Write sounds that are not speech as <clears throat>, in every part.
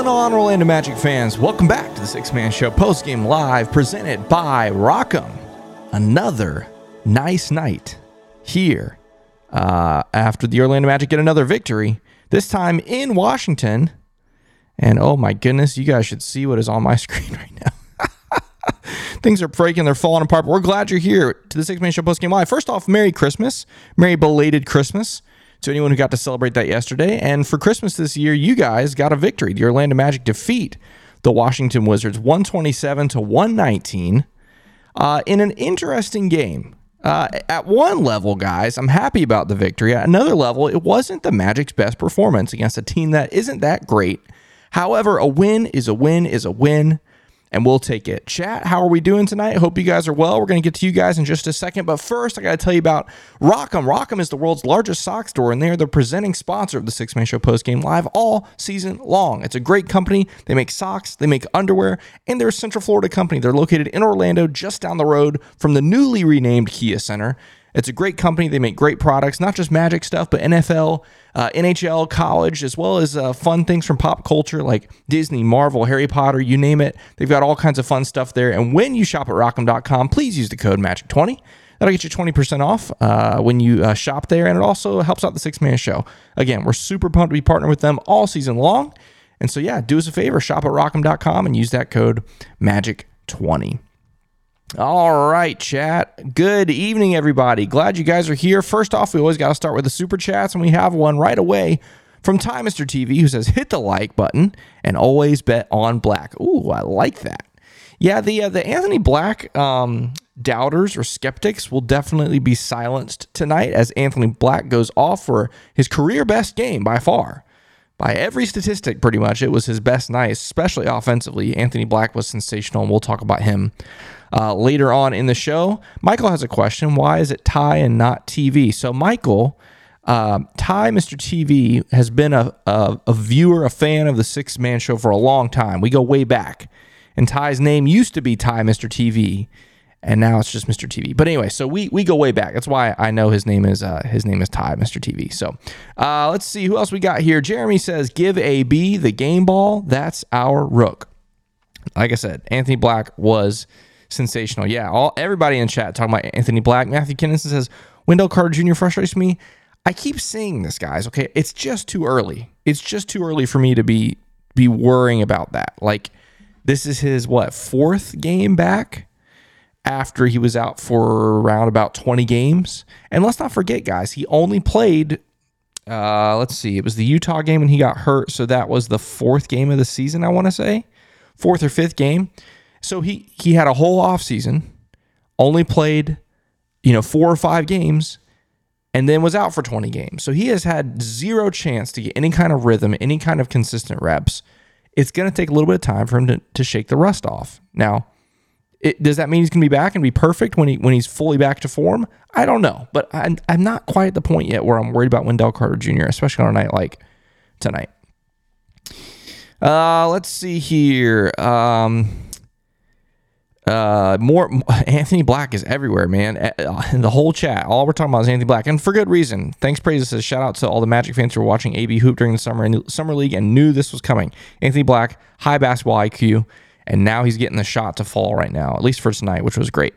Going on, Orlando Magic fans? Welcome back to the Sixth Man Show post game live presented by RockEm. Another nice night here uh, after the Orlando Magic get another victory, this time in Washington. And oh my goodness, you guys should see what is on my <laughs> screen right now. <laughs> Things are breaking, they're falling apart. But we're glad you're here to the Sixth Man Show post game live. First off, Merry Christmas, Merry belated Christmas to anyone who got to celebrate that yesterday. And for Christmas this year, you guys got a victory. The Orlando Magic defeat the Washington Wizards 127 to 119 uh, in an interesting game. Uh, at one level, guys, I'm happy about the victory. At another level, it wasn't the Magic's best performance against a team that isn't that great. However, a win is a win is a win and we'll take it. Chat, how are we doing tonight? Hope you guys are well. We're going to get to you guys in just a second. But first, I got to tell you about RockEm. RockEm is the world's largest sock store, and they're the presenting sponsor of the Sixth Man Show post game live all season long. It's a great company. They make socks, they make underwear, and they're a Central Florida company. They're located in Orlando, just down the road from the newly renamed Kia Center. It's a great company. They make great products, not just magic stuff, but NFL, uh, NHL, college, as well as uh, fun things from pop culture like Disney, Marvel, Harry Potter, you name it. They've got all kinds of fun stuff there. And when you shop at RockEm.com, please use the code MAGIC20. That'll get you 20% off uh, when you uh, shop there. And it also helps out the Sixth Man Show. Again, we're super pumped to be partnering with them all season long. And so, yeah, do us a favor, shop at RockEm.com and use that code MAGIC20. All right, chat. Good evening, everybody. Glad you guys are here. First off, we always got to start with the super chats, and we have one right away from Ty Mr. TV who says, "Hit the like button and always bet on black." Ooh, I like that. Yeah, the uh, the Anthony Black um, doubters or skeptics will definitely be silenced tonight as Anthony Black goes off for his career best game by far. By every statistic, pretty much, it was his best night, especially offensively. Anthony Black was sensational, and we'll talk about him uh, later on in the show. Michael has a question. Why is it Ty and not TV? So, Michael, uh, Ty, Mr. TV, has been a, a, a viewer, a fan of the Sixth Man Show for a long time. We go way back. And Ty's name used to be Ty, Mr. TV and now it's just Mr. TV. But anyway, so we we go way back. That's why I know his name is uh, his name is Ty, Mr. TV. So uh, let's see who else we got here. Jeremy says, "Give AB the game ball. That's our rook." Like I said, Anthony Black was sensational. Yeah, all everybody in chat talking about Anthony Black. Matthew Kennison says Wendell Carter Jr. frustrates me. I keep seeing this, guys. Okay, it's just too early. It's just too early for me to be be worrying about that. Like this is his what fourth game back after he was out for around about 20 games. And let's not forget, guys, he only played. Uh, let's see, it was the Utah game when he got hurt, so that was the fourth game of the season. I want to say fourth or fifth game. So he he had a whole offseason, only played, you know, four or five games, and then was out for 20 games. So he has had zero chance to get any kind of rhythm, any kind of consistent reps. It's going to take a little bit of time for him to, to shake the rust off. Now, it, does that mean he's going to be back and be perfect when he when he's fully back to form? I don't know, but I'm, I'm not quite at the point yet where I'm worried about Wendell Carter Jr., especially on a night like tonight. Uh, let's see here. Um, Uh, more <laughs> Anthony Black is everywhere, man. Uh, the whole chat, all we're talking about is Anthony Black, and for good reason. Thanks, praises says shout out to all the Magic fans who were watching AB hoop during the summer and summer league and knew this was coming. Anthony Black, high basketball IQ, and now he's getting the shot to fall right now, at least for tonight, which was great.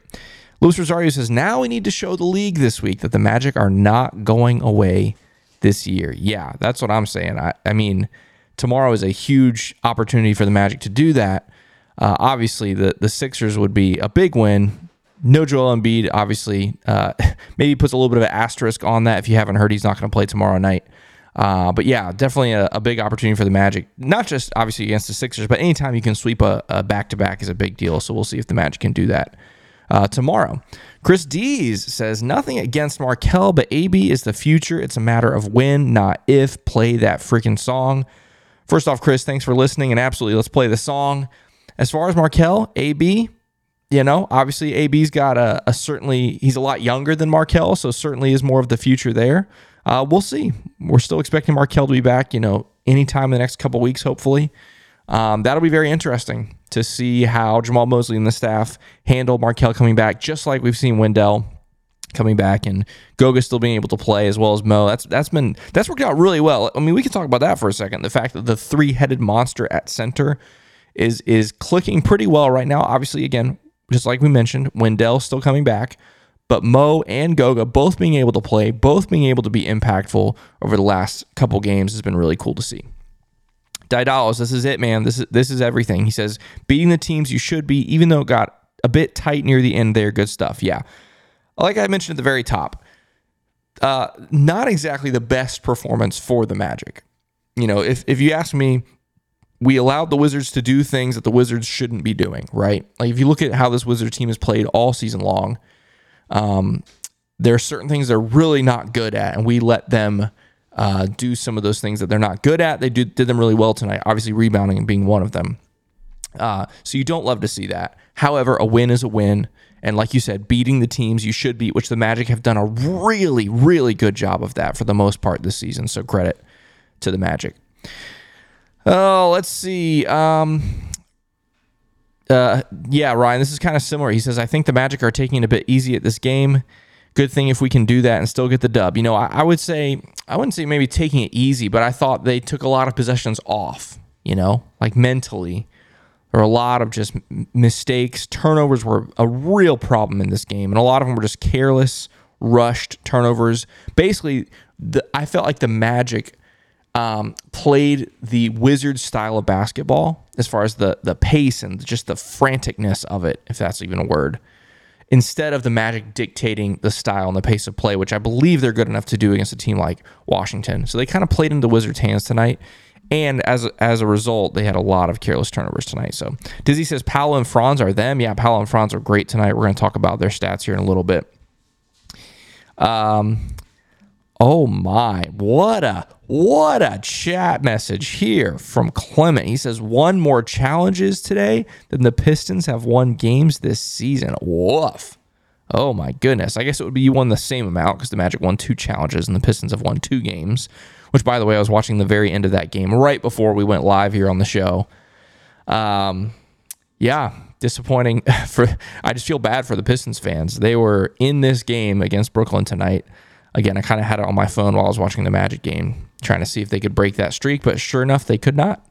Luis Rosario says now we need to show the league this week that the Magic are not going away this year. Yeah, that's what I'm saying. I, I mean, tomorrow is a huge opportunity for the Magic to do that. Uh, obviously, the the Sixers would be a big win. No Joel Embiid, obviously, uh, <laughs> maybe puts a little bit of an asterisk on that. If you haven't heard, he's not going to play tomorrow night. Uh, but yeah, definitely a, a, big opportunity for the Magic. Not just obviously against the Sixers, but anytime you can sweep a back to back is a big deal. So we'll see if the Magic can do that uh, tomorrow. Chris Dees says nothing against Markelle, but AB is the future. It's a matter of when, not if. Play that freaking song. First off, Chris, thanks for listening, and absolutely, let's play the song. As far as Markelle, AB, you know, obviously AB's got a, a, certainly he's a lot younger than Markelle, so certainly is more of the future there. Uh, we'll see. We're still expecting Markelle to be back, you know, anytime in the next couple weeks, hopefully. Um, that'll be very interesting to see how Jamahl Mosley and the staff handle Markelle coming back, just like we've seen Wendell coming back and Goga still being able to play as well as Mo. That's that's been that's worked out really well. I mean, we can talk about that for a second. The fact that the three-headed monster at center is is clicking pretty well right now. Obviously, again, just like we mentioned, Wendell still coming back, but Mo and Goga both being able to play, both being able to be impactful over the last couple games has been really cool to see. Didalos, this is it, man. This is this is everything. He says beating the teams you should be, even though it got a bit tight near the end there. Good stuff. Yeah, like I mentioned at the very top, uh, not exactly the best performance for the Magic. You know, if if you ask me, we allowed the Wizards to do things that the Wizards shouldn't be doing, right? Like if you look at how this Wizards team has played all season long, um, there are certain things they're really not good at, and we let them uh, do some of those things that they're not good at. They did, did them really well tonight, obviously rebounding being one of them. Uh, so you don't love to see that. However, a win is a win. And like you said, beating the teams you should beat, which the Magic have done a really, really good job of that for the most part this season. So credit to the Magic. Oh, let's see. Um, uh, yeah, Ryan, this is kind of similar. He says, I think the Magic are taking it a bit easy at this game. Good thing if we can do that and still get the dub. You know, I, I would say, I wouldn't say maybe taking it easy, but I thought they took a lot of possessions off, you know, like mentally. There were a lot of just mistakes. Turnovers were a real problem in this game, and a lot of them were just careless, rushed turnovers. Basically, the, I felt like the Magic um, played the wizard style of basketball as far as the the pace and just the franticness of it, if that's even a word, instead of the Magic dictating the style and the pace of play, which I believe they're good enough to do against a team like Washington. So they kind of played into Wizards' hands tonight. And as as a result, they had a lot of careless turnovers tonight. So Dizzy says Paolo and Franz are them. Yeah, Paolo and Franz are great tonight. We're going to talk about their stats here in a little bit. Um, Oh my, what a what a chat message here from Clement. He says one more challenges today than the Pistons have won games this season. Woof. Oh my goodness. I guess it would be you won the same amount because the Magic won two challenges and the Pistons have won two games. Which by the way, I was watching the very end of that game right before we went live here on the show. Um yeah, disappointing <laughs> for I just feel bad for the Pistons fans. They were in this game against Brooklyn tonight again, I kind of had it on my phone while I was watching the Magic game, trying to see if they could break that streak. But sure enough, they could not.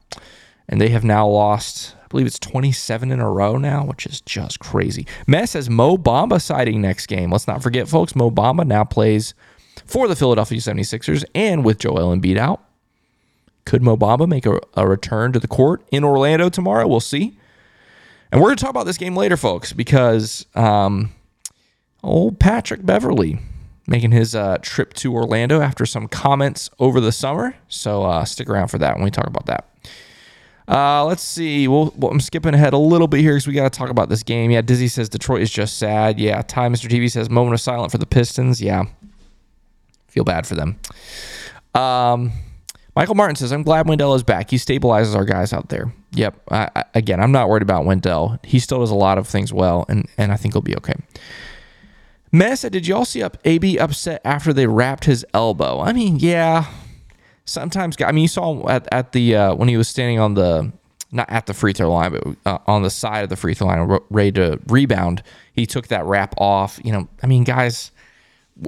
And they have now lost, I believe it's 27 in a row now, which is just crazy. Mess has Mo Bamba sighting next game. Let's not forget, folks, Mo Bamba now plays for the Philadelphia 76ers and with Joel Embiid out. Could Mo Bamba make a, a return to the court in Orlando tomorrow? We'll see. And we're going to talk about this game later, folks, because um, old Patrick Beverley making his uh, trip to Orlando after some comments over the summer. So uh, stick around for that when we talk about that. Uh, let's see. Well, well, I'm skipping ahead a little bit here because we got to talk about this game. Yeah, Dizzy says Detroit is just sad. Yeah, Ty Mr. TV says moment of silence for the Pistons. Yeah, feel bad for them. Um, Michael Martin says I'm glad Wendell is back. He stabilizes our guys out there. Yep. I, I, again, I'm not worried about Wendell. He still does a lot of things well, and and I think he'll be okay. Mesa, did y'all see up AB upset after they wrapped his elbow? I mean, yeah. Sometimes, I mean, you saw at, at the uh, when he was standing on the not at the free throw line, but uh, on the side of the free throw line, ready to rebound. He took that wrap off. You know, I mean, guys,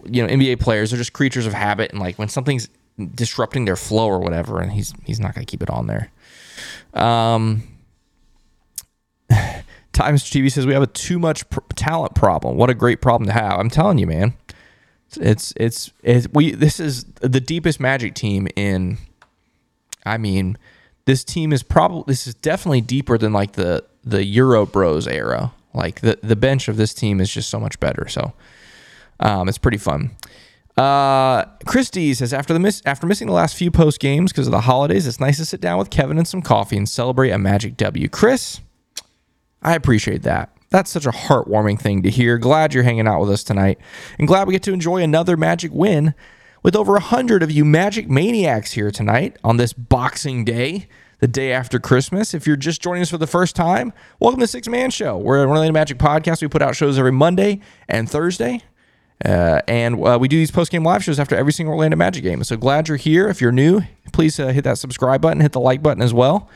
you know, NBA players are just creatures of habit, and like when something's disrupting their flow or whatever, and he's he's not to keep it on there. Um, Times TV says we have a too much pr- talent problem. What a great problem to have. I'm telling you, man. It's it's it's we. This is the deepest Magic team in. I mean, this team is probably this is definitely deeper than like the the Euro Bros era. Like the the bench of this team is just so much better. So, um, it's pretty fun. Uh, Christie says after the miss after missing the last few post games because of the holidays, it's nice to sit down with Kevin and some coffee and celebrate a Magic W. Chris, I appreciate that. That's such a heartwarming thing to hear. Glad you're hanging out with us tonight, and glad we get to enjoy another Magic win with over a hundred of you Magic maniacs here tonight on this Boxing Day the day after Christmas. If you're just joining us for the first time, welcome to Sixth Man Show. We're a Orlando Magic podcast. We put out shows every Monday and Thursday. Uh, and uh, we do these post game live shows after every single Orlando Magic game. So glad you're here. If you're new, please uh, hit that subscribe button, hit the like button as well.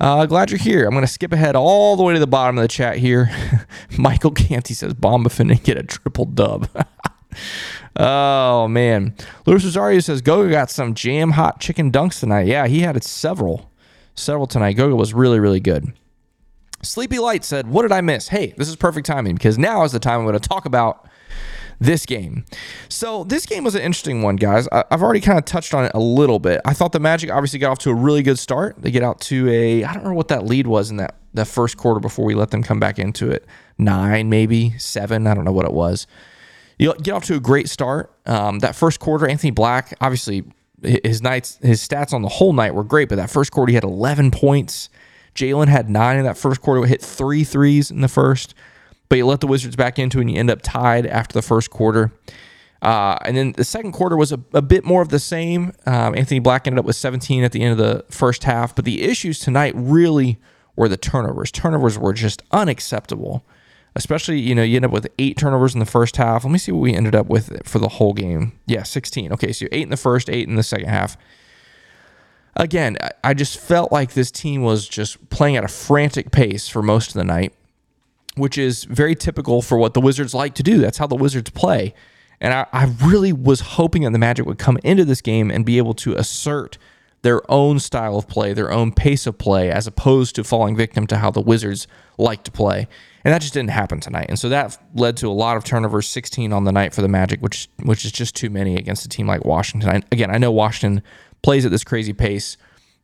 Uh, glad you're here. I'm going to skip ahead all the way to the bottom of the chat here. <laughs> Michael Canty says Bamba finna get a triple dub. <laughs> oh man, Luis Rosario says Goga got some jam hot chicken dunks tonight. Yeah, he had several, several tonight. Goga was really really good. Sleepy Light said, "What did I miss? Hey, this is perfect timing because now is the time I'm going to talk about." This game. So this game was an interesting one, guys. I, have already kind of touched on it a little bit. I thought the Magic obviously got off to a really good start. They get out to a I don't know what that lead was in that that first quarter before we let them come back into it. Nine, maybe seven. I don't know what it was. You get off to a great start. Um, that first quarter, Anthony Black, obviously his nights, his stats on the whole night were great, but that first quarter he had 11 points. Jalen had nine in that first quarter. Hit three threes in the first but you let the Wizards back into and you end up tied after the first quarter. Uh, and then the second quarter was a, a bit more of the same. Um, Anthony Black ended up with 17 at the end of the first half, but the issues tonight really were the turnovers. Turnovers were just unacceptable, especially, you know, you end up with eight turnovers in the first half. Let me see what we ended up with for the whole game. Yeah, 16. Okay, so eight in the first, eight in the second half. Again, I just felt like this team was just playing at a frantic pace for most of the night which is very typical for what the Wizards like to do. That's how the Wizards play. And I, I, really was hoping that the Magic would come into this game and be able to assert their own style of play, their own pace of play, as opposed to falling victim to how the Wizards like to play. And that just didn't happen tonight. And so that led to a lot of turnovers, 16 on the night for the Magic, which which is just too many against a team like Washington. I, again, I know Washington plays at this crazy pace.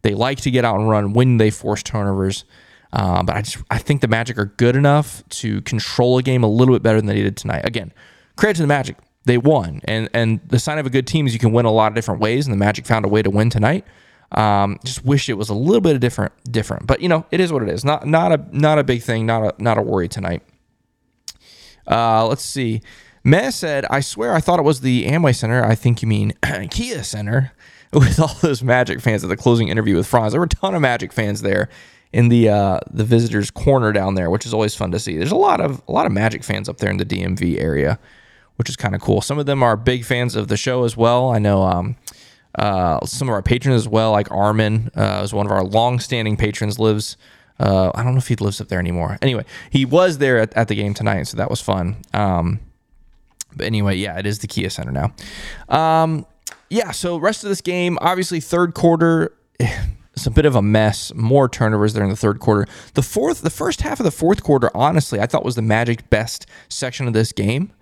They like to get out and run when they force turnovers. Uh, but I just I think the Magic are good enough to control a game a little bit better than they did tonight. Again, credit to the Magic. They won. And and the sign of a good team is you can win a lot of different ways, and the Magic found a way to win tonight. Um, just wish it was a little bit different different. But you know, it is what it is. Not not a not a big thing, not a not a worry tonight. Uh, let's see. Meh said, I swear I thought it was the Amway Center. I think you mean <clears throat> Kia Center <laughs> with all those Magic fans at the closing interview with Franz. There were a ton of Magic fans there in the uh, the visitors corner down there, which is always fun to see. There's a lot of a lot of Magic fans up there in the DMV area, which is kind of cool. Some of them are big fans of the show as well. I know um, uh, some of our patrons as well, like Armin, uh, is one of our long-standing patrons. Lives, uh, I don't know if he lives up there anymore. Anyway, he was there at, at the game tonight, so that was fun. Um, but anyway, yeah, it is the Kia Center now. Um, yeah, so rest of this game, obviously third quarter it's a bit of a mess. More turnovers there in the third quarter. The fourth, the first half of the fourth quarter, honestly, I thought was the Magic best section of this game.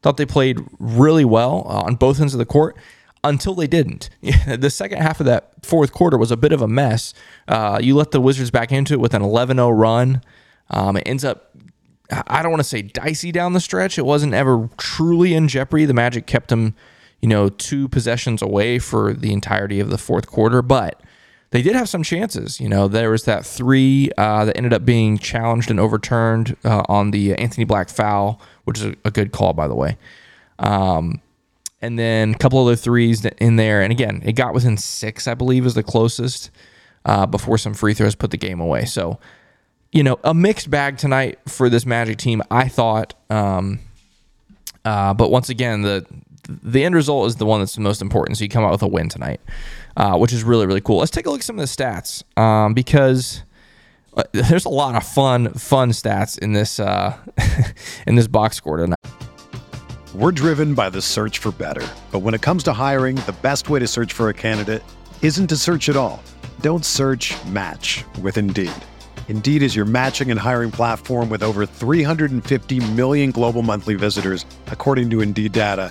Thought they played really well uh, on both ends of the court until they didn't. <laughs> the second half of that fourth quarter was a bit of a mess. Uh, you let the Wizards back into it with an 11 0 run. Um, it ends up, I don't want to say dicey down the stretch. It wasn't ever truly in jeopardy. The Magic kept them, you know, two possessions away for the entirety of the fourth quarter, but they did have some chances. You know, there was that three uh, that ended up being challenged and overturned uh, on the Anthony Black foul, which is a, a good call, by the way. Um, and then a couple other threes in there. And again, it got within six, I believe, is the closest uh, before some free throws put the game away. So, you know, a mixed bag tonight for this Magic team, I thought. Um, uh, but once again, the the end result is the one that's the most important. So you come out with a win tonight uh, which is really really cool. Let's take a look at some of the stats um, because uh, there's a lot of fun fun stats in this uh, <laughs> in this box score tonight. We're driven by the search for better, but when it comes to hiring, the best way to search for a candidate isn't to search at all. Don't search. Match with Indeed. Indeed is your matching and hiring platform with over 350 million global monthly visitors, according to Indeed data,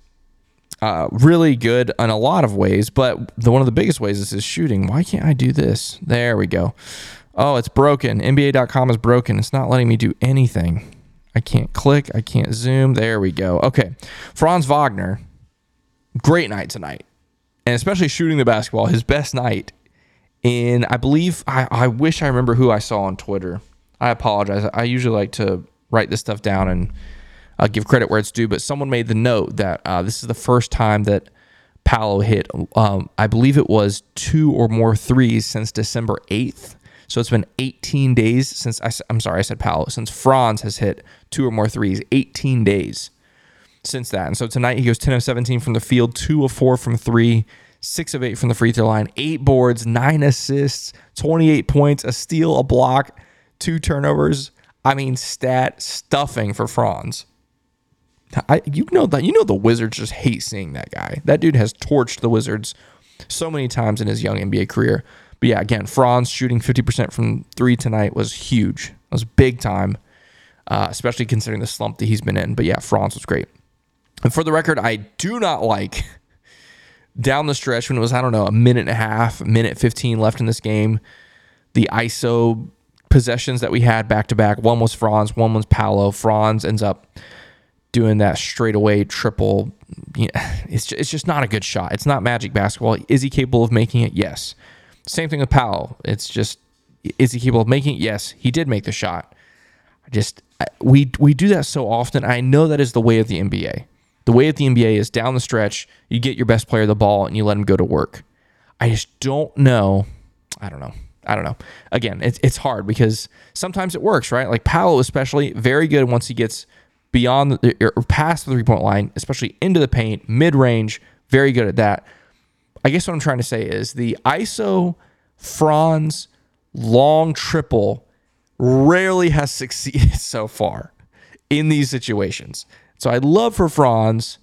uh, really good in a lot of ways, but the one of the biggest ways is his shooting. Why can't I do this? There we go. Oh, it's broken. NBA.com is broken. It's not letting me do anything. I can't click. I can't zoom. There we go. Okay. Franz Wagner, great night tonight. And especially shooting the basketball, his best night in, I believe, I, I wish I remember who I saw on Twitter. I apologize. I usually like to write this stuff down and uh, give credit where it's due, but someone made the note that uh, this is the first time that Paolo hit, um, I believe it was two or more threes since December 8th. So it's been 18 days since I, I'm sorry, I said Paolo, since Franz has hit two or more threes, 18 days since that. And so tonight he goes 10 of 17 from the field, two of four from three, six of eight from the free throw line, eight boards, nine assists, 28 points, a steal, a block, two turnovers. I mean, stat stuffing for Franz. I, you know that you know the Wizards just hate seeing that guy. That dude has torched the Wizards so many times in his young NBA career. But yeah, again, Franz shooting 50% from three tonight was huge. It was big time, uh, especially considering the slump that he's been in. But yeah, Franz was great. And for the record, I do not like <laughs> down the stretch when it was, I don't know, a minute and a half, minute 15 left in this game, the ISO possessions that we had back to back. One was Franz, one was Paolo. Franz ends up doing that straightaway triple. <sighs> It's it's just not a good shot. It's not magic basketball. Is he capable of making it? Yes. Same thing with Paolo. It's just is he capable of making it? Yes, he did make the shot. I just we we do that so often. I know that is the way of the NBA. The way of the NBA is down the stretch, you get your best player the ball and you let him go to work. I just don't know. I don't know. I don't know. Again, it's it's hard because sometimes it works, right? Like Paolo, especially, very good once he gets beyond the, or past the three point line, especially into the paint, mid range. Very good at that. I guess what I'm trying to say is the ISO Franz long triple rarely has <laughs> succeeded so far in these situations. So I'd love for Franz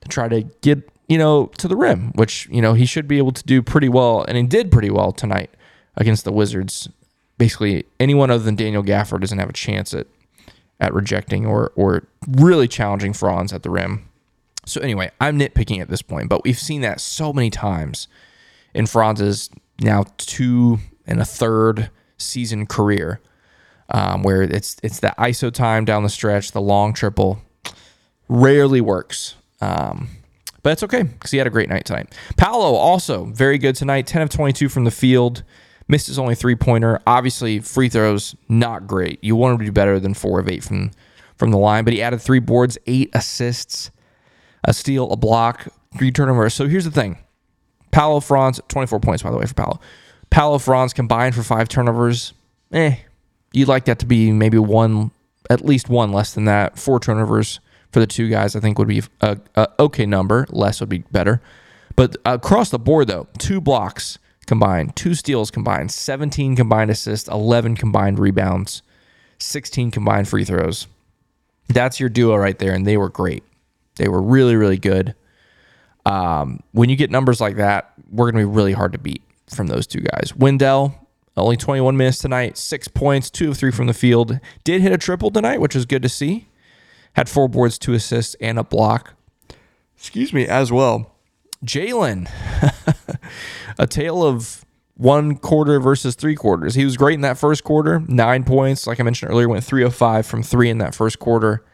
to try to get, you know, to the rim, which, you know, he should be able to do pretty well. And he did pretty well tonight against the Wizards. Basically, anyone other than Daniel Gafford doesn't have a chance at at rejecting or or really challenging Franz at the rim. So anyway, I'm nitpicking at this point, but we've seen that so many times in Franz's now two and a third season career, um, where it's it's that ISO time down the stretch, the long triple, rarely works. Um, but it's okay because he had a great night tonight. Paolo also very good tonight, 10 of 22 from the field. Missed his only three pointer. Obviously, free throws not great. You want him to do better than four of eight from from the line, but he added three boards, eight assists, a steal, a block, three turnovers. So here's the thing: Paolo Franz, 24 points by the way for Paolo. Paolo Franz combined for five turnovers. Eh, you'd like that to be maybe one, at least one less than that. Four turnovers for the two guys, I think would be a, a okay number. Less would be better. But across the board, though, two blocks, combined, two steals combined, 17 combined assists, 11 combined rebounds, 16 combined free throws. That's your duo right there, and they were great. They were really, really good. Um, when you get numbers like that, we're going to be really hard to beat from those two guys. Wendell, only 21 minutes tonight, six points, two of three from the field. Did hit a triple tonight, which was good to see. had four boards, two assists, and a block. Excuse me, as well. Jalen, <laughs> a tale of one quarter versus three quarters. He was great in that first quarter, nine points. Like I mentioned earlier, went three of five from three in that first quarter.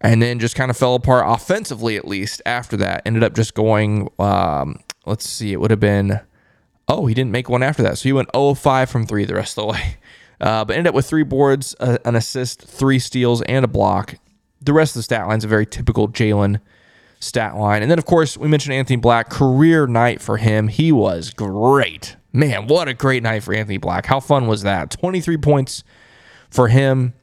And then just kind of fell apart offensively, at least after that. Ended up just going, um, let's see, it would have been, oh, he didn't make one after that. So he went 0 5 from three the rest of the way. <laughs> Uh, but ended up with three boards, uh, an assist, three steals, and a block. The rest of the stat line's a very typical Jalen stat line. And then, of course, we mentioned Anthony Black. Career night for him. He was great. Man, what a great night for Anthony Black. How fun was that? 23 points for him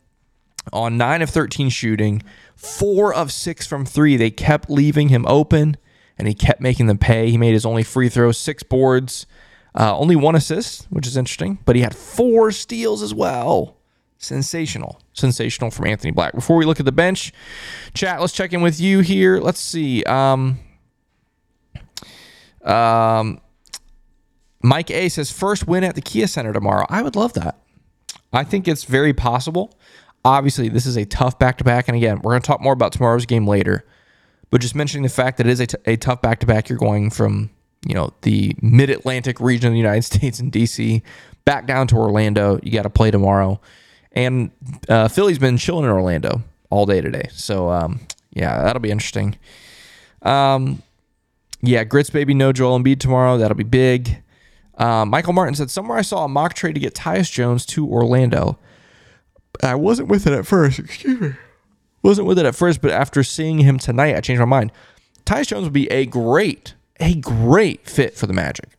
on 9 of 13 shooting, 4 of 6 from 3. They kept leaving him open and he kept making them pay. He made his only free throw, 6 boards, uh, only one assist, which is interesting, but he had 4 steals as well. Sensational. Sensational from Anthony Black. Before we look at the bench, chat, let's check in with you here. Let's see. Um, um, Mike A says first win at the Kia Center tomorrow. I would love that. I think it's very possible. Obviously, this is a tough back to back. And again, we're going to talk more about tomorrow's game later. But just mentioning the fact that it is a, t- a tough back to back, you're going from, you know, the mid Atlantic region of the United <laughs> States in DC back down to Orlando. You got to play tomorrow. And uh, Philly's been chilling in Orlando all day today. So, um, yeah, that'll be interesting. Um, yeah, Grits Baby, no Joel Embiid tomorrow. That'll be big. Uh, Michael Martin said, Somewhere I saw a mock trade to get Tyus Jones to Orlando. I wasn't with it at first. Excuse me. Wasn't with it at first, but after seeing him tonight, I changed my mind. Tyus Jones would be a great, a great fit for the Magic.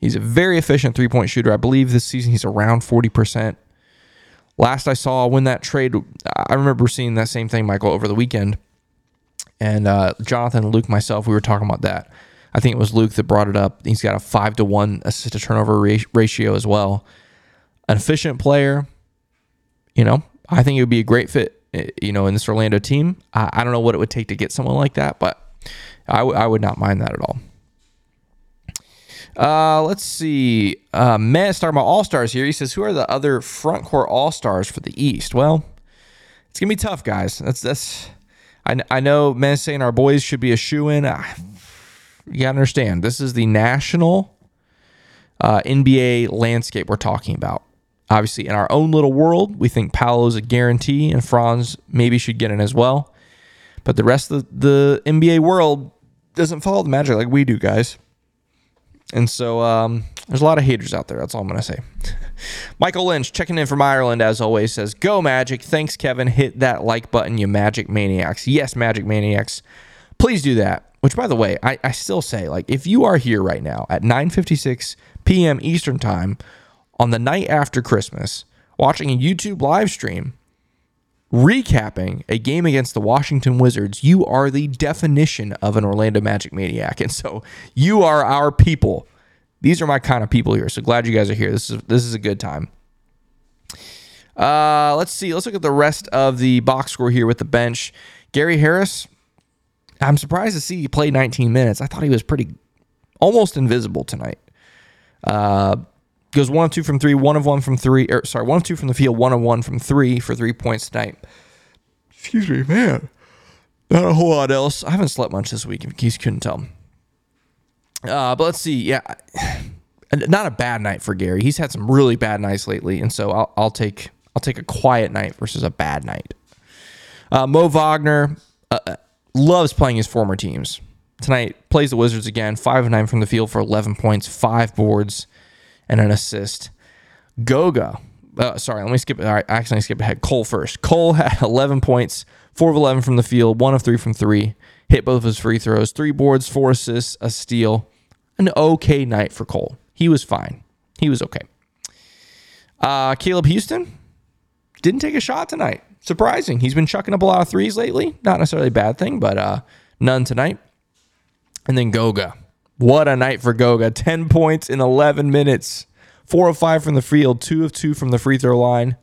He's a very efficient three point shooter. I believe this season he's around 40%. Last I saw when that trade, I remember seeing that same thing, Michael, over the weekend. And uh, Jonathan, Luke, myself, we were talking about that. I think it was Luke that brought it up. He's got a five to one assist to turnover ratio as well. An efficient player, you know, I think it would be a great fit, eh, you know, in this Orlando team. I, I don't know what it would take to get someone like that, but I, w- I would not mind that at all. Uh, let's see. Uh, Mez talking about All Stars here. He says, "Who are the other front court All Stars for the East?" Well, it's gonna be tough, guys. That's that's. I, I know Mez saying our boys should be a shoe in. You gotta understand, this is the national uh, NBA landscape we're talking about. Obviously, in our own little world, we think Paolo's a guarantee, and Franz maybe should get in as well. But the rest of the NBA world doesn't follow the magic like we do, guys. And so um, there's a lot of haters out there. That's all I'm going to say. <laughs> Michael Lynch checking in from Ireland, as always, says, Go Magic. Thanks, Kevin. Hit that like button, you Magic Maniacs. Yes, Magic Maniacs. Please do that. Which, by the way, I, I still say, like, if you are here right now at 9:56 p.m. Eastern Time on the night after Christmas, watching a YouTube live stream recapping a game against the Washington Wizards, you are the definition of an Orlando Magic maniac, and so you are our people. These are my kind of people here. So glad you guys are here. This is this is a good time. Uh, let's see. Let's look at the rest of the box score here with the bench. Gary Harris, I'm surprised to see he played 19 minutes. I thought he was pretty almost invisible tonight. Uh, goes one of two from three, one of one from three, or sorry, one of two from the field, one of one from three for three points tonight. Excuse me, man. Not a whole lot else. I haven't slept much this week, in case you couldn't tell. Uh, but let's see. Yeah, not a bad night for Gary. He's had some really bad nights lately, and so I'll, I'll take I'll take a quiet night versus a bad night. Uh, Mo Wagner, uh, loves playing his former teams. Tonight, plays the Wizards again, 5 of 9 from the field for 11 points, 5 boards, and an assist. Goga, uh, sorry, let me skip. All right, I accidentally skipped ahead. Cole first. Cole <laughs> had 11 points, 4 of 11 from the field, 1 of 3 from 3, hit both of his free throws, 3 boards, 4 assists, a steal. An okay night for Cole. He was fine. He was okay. Uh, Caleb Houstan didn't take a shot tonight surprising. He's been chucking up a lot of threes lately. Not necessarily a bad thing, but uh, none tonight. And then Goga. What a night for Goga. 10 points in 11 minutes. Four of five from the field, two of two from the free throw line.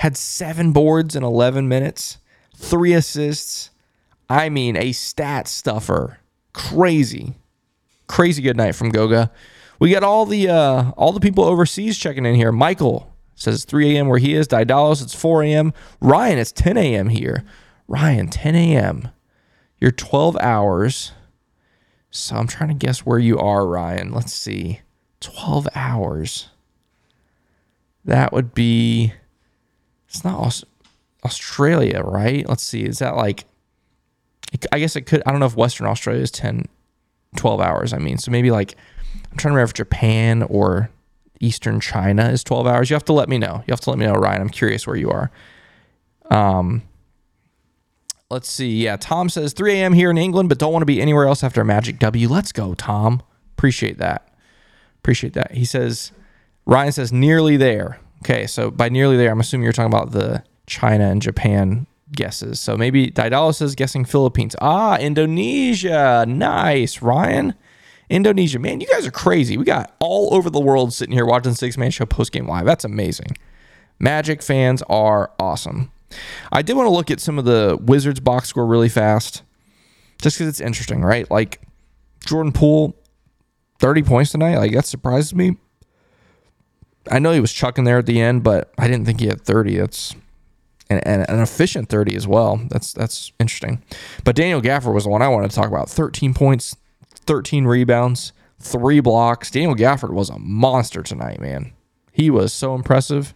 Had seven boards in 11 minutes, three assists. I mean, a stat stuffer. Crazy. Crazy good night from Goga. We got all the uh, all the people overseas checking in here. Michael says it's 3 a.m. where he is. Didalos, it's 4 a.m. Ryan, it's 10 a.m. here. Ryan, 10 a.m. You're 12 hours. So I'm trying to guess where you are, Ryan. Let's see. 12 hours. That would be. It's not Aus- Australia, right? Let's see. Is that like. I guess it could. I don't know if Western Australia is 10, 12 hours. I mean, so maybe like. I'm trying to remember if Japan or Eastern China is 12 hours. You have to let me know. You have to let me know, Ryan. I'm curious where you are. Um, let's see. Yeah, Tom says 3 a.m. here in England, but don't want to be anywhere else after a Magic W. Let's go, Tom. Appreciate that. Appreciate that. He says, Ryan says nearly there. Okay, so by nearly there, I'm assuming you're talking about the China and Japan guesses. So maybe Daedalus is guessing Philippines. Ah, Indonesia. Nice, Ryan. Indonesia. Man, you guys are crazy. We got all over the world sitting here watching Sixth Man Show post game live. That's amazing. Magic fans are awesome. I did want to look at some of the Wizards box score really fast, just because it's interesting, right? Like Jordan Poole, 30 points tonight. Like that surprised me. I know he was chucking there at the end, but I didn't think he had 30. That's and, and an efficient 30 as well. That's that's interesting. But Daniel Gafford was the one I wanted to talk about. 13 points, 13 rebounds, three blocks. Daniel Gafford was a monster tonight, man. He was so impressive.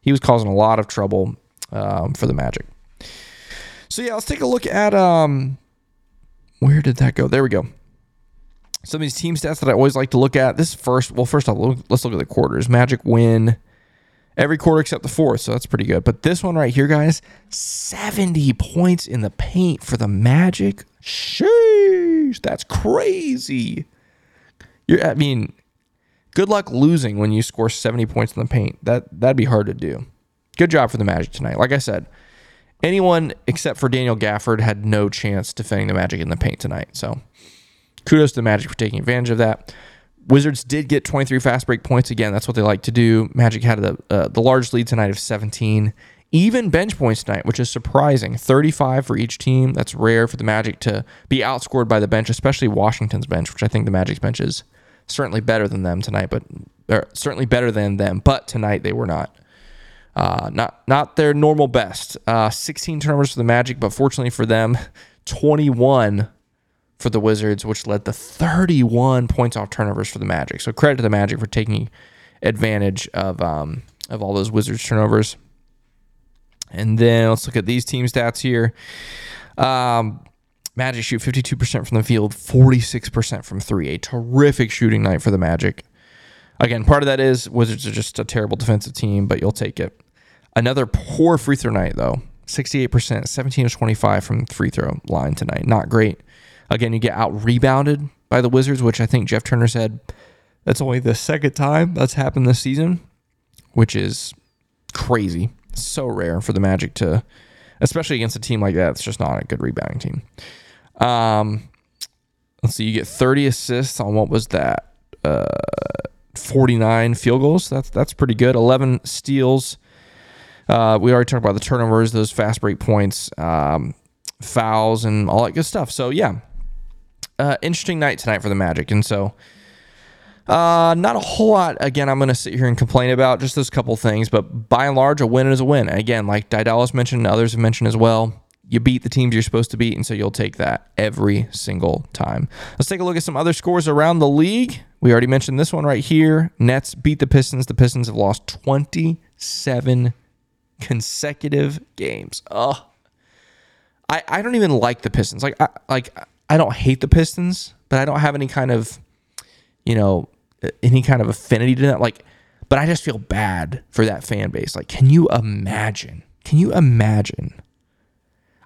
He was causing a lot of trouble um, for the Magic. So yeah, let's take a look at um, where did that go? There we go. Some of these team stats that I always like to look at. This first, well, first off, let's look at the quarters. Magic win every quarter except the fourth, so that's pretty good. But this one right here, guys, 70 points in the paint for the Magic. Sheesh, that's crazy. You're, I mean, good luck losing when you score 70 points in the paint. That that'd be hard to do. Good job for the Magic tonight. Like I said, anyone except for Daniel Gafford had no chance defending the Magic in the paint tonight. So kudos to the Magic for taking advantage of that. Wizards did get 23 fast break points again. That's what they like to do. Magic had the uh, the largest lead tonight of 17. Even bench points tonight, which is surprising. 35 for each team. That's rare for the Magic to be outscored by the bench, especially Washington's bench, which I think the Magic's bench is certainly better than them tonight, but certainly better than them. But tonight they were not. Uh, not not their normal best. Uh, 16 turnovers for the Magic, but fortunately for them, 21 for the Wizards, which led to 31 points off turnovers for the Magic. So credit to the Magic for taking advantage of um, of all those Wizards turnovers. And then let's look at these team stats here. Um, Magic shoot 52% from the field, 46% from three. A terrific shooting night for the Magic. Again, part of that is Wizards are just a terrible defensive team, but you'll take it. Another poor free throw night, though. 68%, 17 of 25 from the free throw line tonight. Not great. Again, you get out rebounded by the Wizards, which I think Jeff Turner said that's only the second time that's happened this season, which is crazy. So rare for the Magic to, especially against a team like that. It's just not a good rebounding team. Um, let's see, you get 30 assists on what was that? Uh, 49 field goals. That's that's pretty good. 11 steals. Uh, we already talked about the turnovers, those fast break points, um, fouls, and all that good stuff. So yeah, uh, interesting night tonight for the Magic, and so uh, not a whole lot. Again, I'm going to sit here and complain about just those couple things, but by and large, a win is a win. again, like Daedalus mentioned, others have mentioned as well. You beat the teams you're supposed to beat, and so you'll take that every single time. Let's take a look at some other scores around the league. We already mentioned this one right here. Nets beat the Pistons. The Pistons have lost 27 consecutive games. Oh, I, I don't even like the Pistons. Like I like I don't hate the Pistons, but I don't have any kind of you know any kind of affinity to that. Like, but I just feel bad for that fan base. Like, can you imagine? Can you imagine?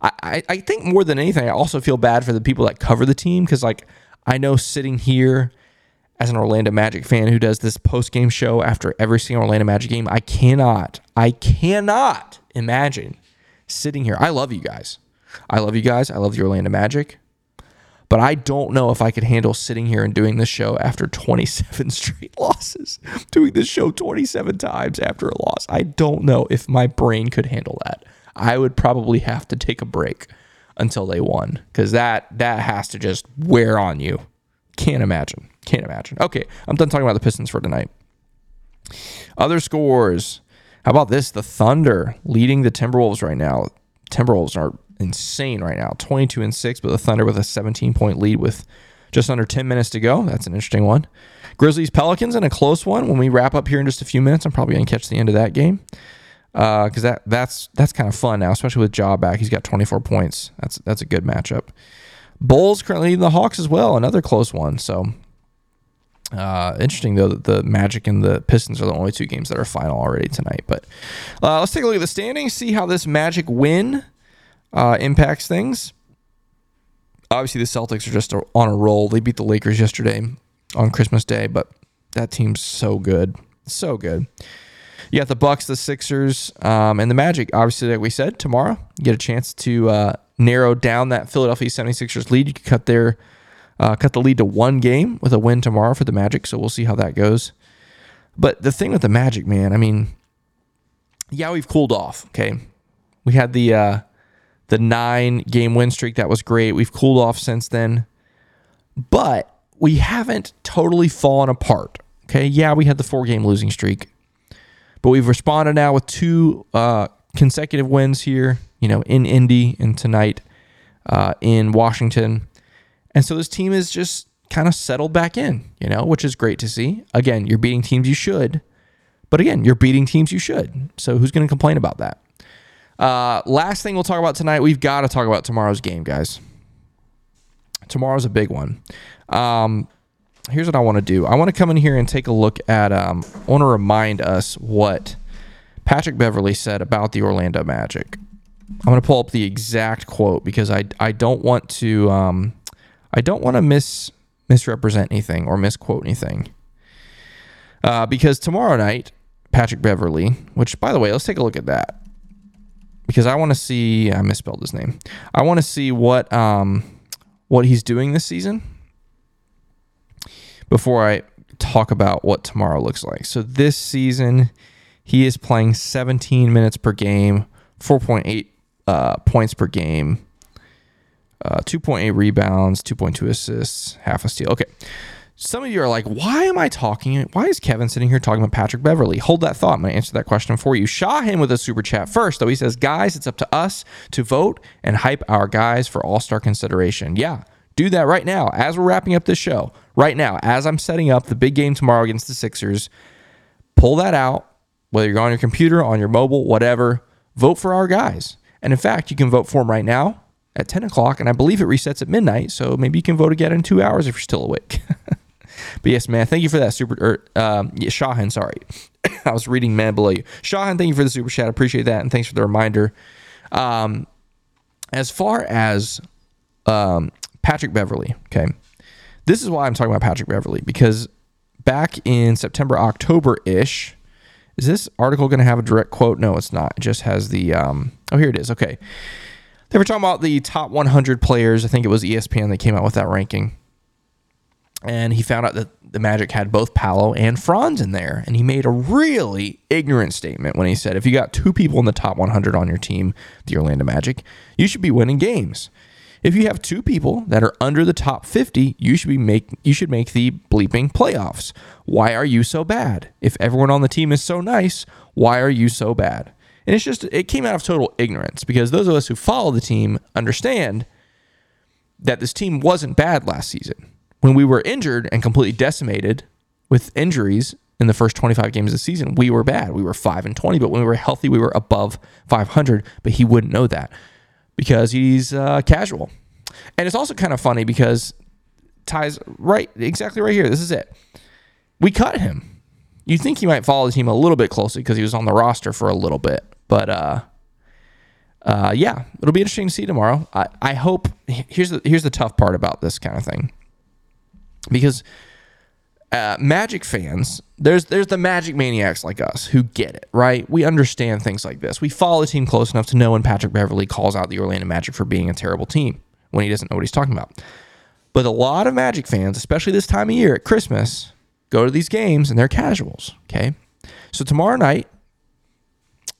I, I, I think more than anything, I also feel bad for the people that cover the team because like I know sitting here as an Orlando Magic fan who does this post game show after every single Orlando Magic game, I cannot, I cannot imagine sitting here. I love you guys. I love you guys. I love the Orlando Magic. But I don't know if I could handle sitting here and doing this show after <laughs> 27 straight losses, <laughs> doing this show 27 times after a loss. I don't know if my brain could handle that. I would probably have to take a break until they won because that that has to just wear on you. Can't imagine. Can't imagine. Okay, I'm done talking about the Pistons for tonight. Other scores. How about this? The Thunder leading the Timberwolves right now. Timberwolves are insane right now 22 and 6, but the Thunder with a 17 point lead with just under 10 minutes to go. That's an interesting one. Grizzlies Pelicans in a close one. When we wrap up here in just a few minutes, I'm probably going to catch the end of that game because uh, that that's that's kind of fun now, especially with Ja back. He's got 24 points. That's that's a good matchup. Bulls currently leading the Hawks as well, another close one. So uh, interesting though that the Magic and the Pistons are the only two games that are final already tonight. But uh, let's take a look at the standings, see how this Magic win uh, impacts things. Obviously, the Celtics are just on a roll. They beat the Lakers yesterday on Christmas Day, but that team's so good, so good. You got the Bucks, the Sixers, um, and the Magic. Obviously, like we said, tomorrow you get a chance to uh, narrow down that Philadelphia 76ers lead. You can cut their uh, cut the lead to one game with a win tomorrow for the Magic. So we'll see how that goes. But the thing with the Magic, man, I mean, yeah, we've cooled off. Okay, we had the uh, the nine game win streak that was great. We've cooled off since then, but we haven't totally fallen apart. Okay, yeah, we had the four game losing streak, but we've responded now with two uh, consecutive wins here. You know, in Indy and tonight uh, in Washington. And so this team is just kind of settled back in, you know, which is great to see. Again, you're beating teams you should, but again, you're beating teams you should. So who's going to complain about that? Uh, last thing we'll talk about tonight, we've got to talk about tomorrow's game, guys. Tomorrow's a big one. Um, here's what I want to do. I want to come in here and take a look at. Um, I want to remind us what Patrick Beverley said about the Orlando Magic. I'm going to pull up the exact quote because I I don't want to um, I don't want to mis misrepresent anything or misquote anything. Uh, because tomorrow night, Patrick Beverley, which by the way, let's take a look at that. Because I want to see I misspelled his name. I want to see what um what he's doing this season before I talk about what tomorrow looks like. So this season, he is playing 17 minutes per game, 4.8 uh, points per game, uh, 2.8 rebounds, 2.2 assists, half a steal. Okay. Some of you are like, why am I talking? Why is Kevin sitting here talking about Patrick Beverley? Hold that thought. I'm going to answer that question for you. Shaw him with a super chat first, though. He says, guys, it's up to us to vote and hype our guys for all star consideration. Yeah, do that right now as we're wrapping up this show. Right now, as I'm setting up the big game tomorrow against the Sixers, pull that out, whether you're on your computer, on your mobile, whatever. Vote for our guys. And in fact, you can vote for them right now at 10 o'clock, and I believe it resets at midnight. So maybe you can vote again in two hours if you're still awake. <laughs> but yes, man, thank you for that super. Er, um, yeah, Shahan, sorry, <coughs> I was reading man below you. Shahan, thank you for the super chat. Appreciate that, and thanks for the reminder. Um, as far as um, Patrick Beverley, okay, this is why I'm talking about Patrick Beverley because back in September, October ish. Is this article going to have a direct quote? No, it's not. It just has the. Um, oh, here it is. Okay. They were talking about the top 100 players. I think it was ESPN that came out with that ranking. And he found out that the Magic had both Paolo and Franz in there. And he made a really ignorant statement when he said, if you got two people in the top 100 on your team, the Orlando Magic, you should be winning games. If you have two people that are under the top 50, you should be make you should make the bleeping playoffs. Why are you so bad? If everyone on the team is so nice, why are you so bad? And it's just, it came out of total ignorance because those of us who follow the team understand that this team wasn't bad last season. When we were injured and completely decimated with injuries in the first 25 games of the season, we were bad. We were 5 and 20, but when we were healthy, we were above 500. But he wouldn't know that because he's uh, casual. And it's also kind of funny because ties right exactly right here. This is it. We cut him. You think he might follow the team a little bit closely because he was on the roster for a little bit. But uh, uh, yeah, it'll be interesting to see tomorrow. I, I hope here's the here's the tough part about this kind of thing because uh, Magic fans, there's there's the Magic maniacs like us who get it, right? We understand things like this. We follow the team close enough to know when Patrick Beverley calls out the Orlando Magic for being a terrible team when he doesn't know what he's talking about. But a lot of Magic fans, especially this time of year at Christmas, go to these games and they're casuals. Okay, so tomorrow night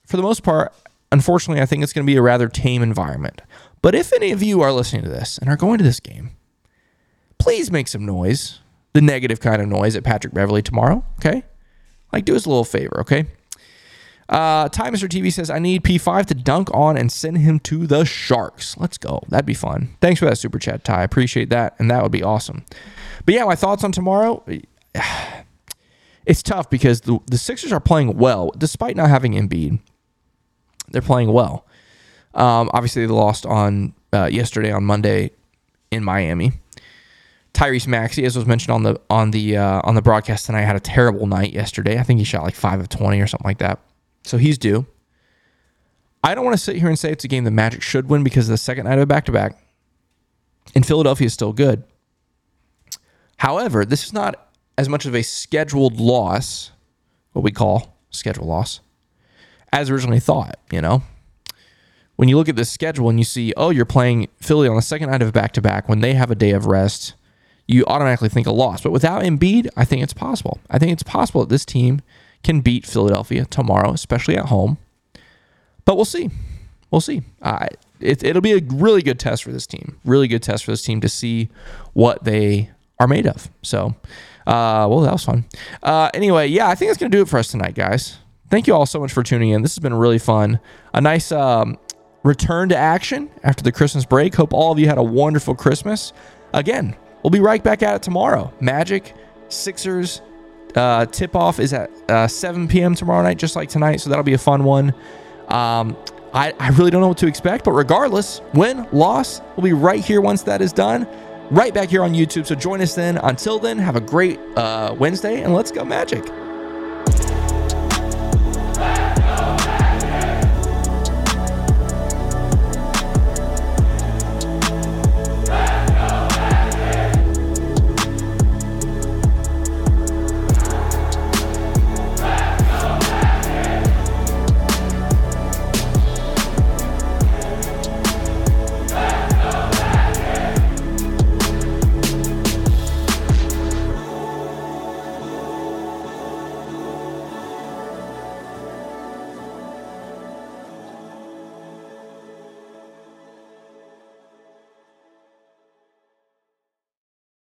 for the most part, unfortunately, I think it's going to be a rather tame environment. But if any of you are listening to this and are going to this game, please make some noise, the negative kind of noise at Patrick Beverley tomorrow, okay? Like, do us a little favor, okay? Uh, Mr. TV says, I need P5 to dunk on and send him to the Sharks. Let's go. That'd be fun. Thanks for that super chat, Ty. I appreciate that. And that would be awesome. But yeah, my thoughts on tomorrow. <sighs> It's tough because the, the Sixers are playing well, despite not having Embiid. They're playing well. Um, obviously, they lost on uh, yesterday on Monday in Miami. Tyrese Maxey, as was mentioned on the on the uh, on the broadcast tonight, had a terrible night yesterday. I think he shot like five of twenty or something like that. So he's due. I don't want to sit here and say it's a game the Magic should win because the second night of a back to back. And Philadelphia is still good. However, this is not as much of a scheduled loss, what we call schedule loss, as originally thought, you know? When you look at this schedule and you see, oh, you're playing Philly on the second night of back to back when they have a day of rest, you automatically think a loss. But without Embiid, I think it's possible. I think it's possible that this team can beat Philadelphia tomorrow, especially at home. But we'll see. We'll see. Uh, it, it'll be a really good test for this team. Really good test for this team to see what they are made of. So, uh, well, that was fun. Uh, anyway, yeah, I think that's going to do it for us tonight, guys. Thank you all so much for tuning in. This has been really fun. A nice um, return to action after the Christmas break. Hope all of you had a wonderful Christmas. Again, we'll be right back at it tomorrow. Magic, Sixers, uh, tip off is at uh, 7 p.m. tomorrow night, just like tonight. So that'll be a fun one. Um, I, I really don't know what to expect, but regardless, win, loss, we'll be right here once that is done right back here on YouTube. So join us then. Until then, have a great uh, Wednesday and let's go Magic.